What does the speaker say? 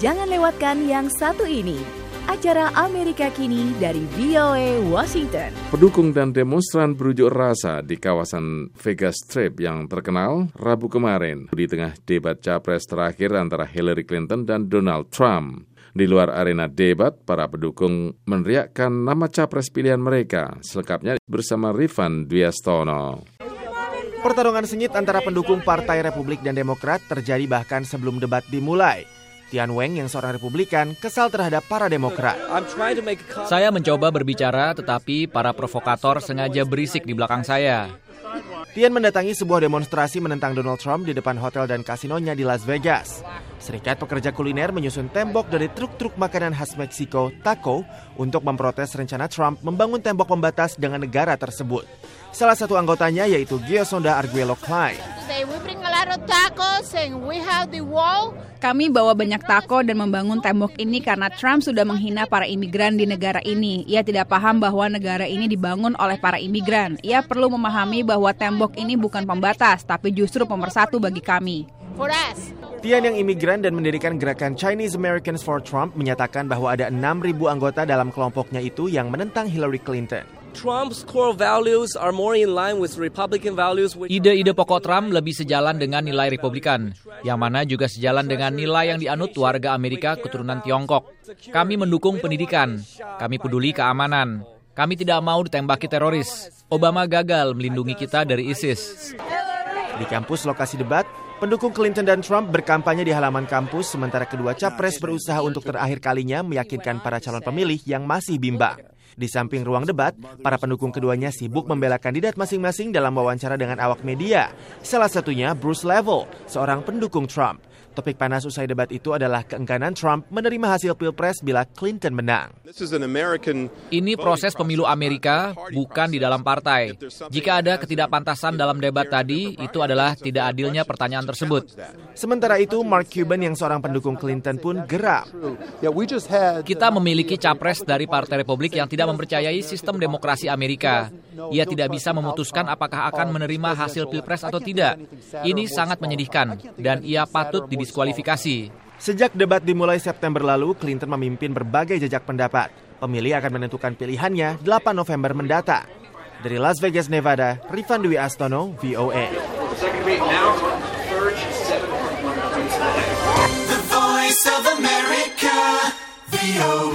lewatkan yang satu ini. Acara Amerika Kini dari VOA Washington. Pendukung dan demonstran berunjuk rasa di kawasan Vegas Strip yang terkenal Rabu kemarin di tengah debat capres terakhir antara Hillary Clinton dan Donald Trump. Di luar arena debat, para pendukung meneriakkan nama capres pilihan mereka, selengkapnya bersama Rifan Dwiastono. Pertarungan sengit antara pendukung Partai Republik dan Demokrat terjadi bahkan sebelum debat dimulai. Tian Weng yang seorang Republikan kesal terhadap para Demokrat. Saya mencoba berbicara tetapi para provokator sengaja berisik di belakang saya. Tian mendatangi sebuah demonstrasi menentang Donald Trump di depan hotel dan kasinonya di Las Vegas. Serikat Pekerja Kuliner menyusun tembok dari truk-truk makanan khas Meksiko, taco, untuk memprotes rencana Trump membangun tembok pembatas dengan negara tersebut. Salah satu anggotanya yaitu Giosonda Arguello Klein. Kami bawa banyak taco dan membangun tembok ini karena Trump sudah menghina para imigran di negara ini. Ia tidak paham bahwa negara ini dibangun oleh para imigran. Ia perlu memahami bahwa tembok ini bukan pembatas, tapi justru pemersatu bagi kami. Tian yang imigran dan mendirikan gerakan Chinese Americans for Trump menyatakan bahwa ada 6.000 anggota dalam kelompoknya itu yang menentang Hillary Clinton. Trump's core values are more in line with Republican values. Ide-ide pokok Trump lebih sejalan dengan nilai Republikan, yang mana juga sejalan dengan nilai yang dianut warga Amerika keturunan Tiongkok. Kami mendukung pendidikan, kami peduli keamanan, kami tidak mau ditembaki teroris. Obama gagal melindungi kita dari ISIS. Di kampus lokasi debat, pendukung Clinton dan Trump berkampanye di halaman kampus sementara kedua capres berusaha untuk terakhir kalinya meyakinkan para calon pemilih yang masih bimbang. Di samping ruang debat, para pendukung keduanya sibuk membela kandidat masing-masing dalam wawancara dengan awak media. Salah satunya Bruce Level, seorang pendukung Trump. Topik panas usai debat itu adalah keengganan Trump menerima hasil pilpres bila Clinton menang. Ini proses pemilu Amerika, bukan di dalam partai. Jika ada ketidakpantasan dalam debat tadi, itu adalah tidak adilnya pertanyaan tersebut. Sementara itu, Mark Cuban yang seorang pendukung Clinton pun geram. Kita memiliki capres dari Partai Republik yang tidak mempercayai sistem demokrasi Amerika. Ia tidak bisa memutuskan apakah akan menerima hasil pilpres atau tidak. Ini sangat menyedihkan, dan ia patut didiskualifikasi. Sejak debat dimulai September lalu, Clinton memimpin berbagai jejak pendapat. Pemilih akan menentukan pilihannya 8 November mendatang. Dari Las Vegas, Nevada, Rifan Dwi Astono, VOA. The Voice of America, VOA.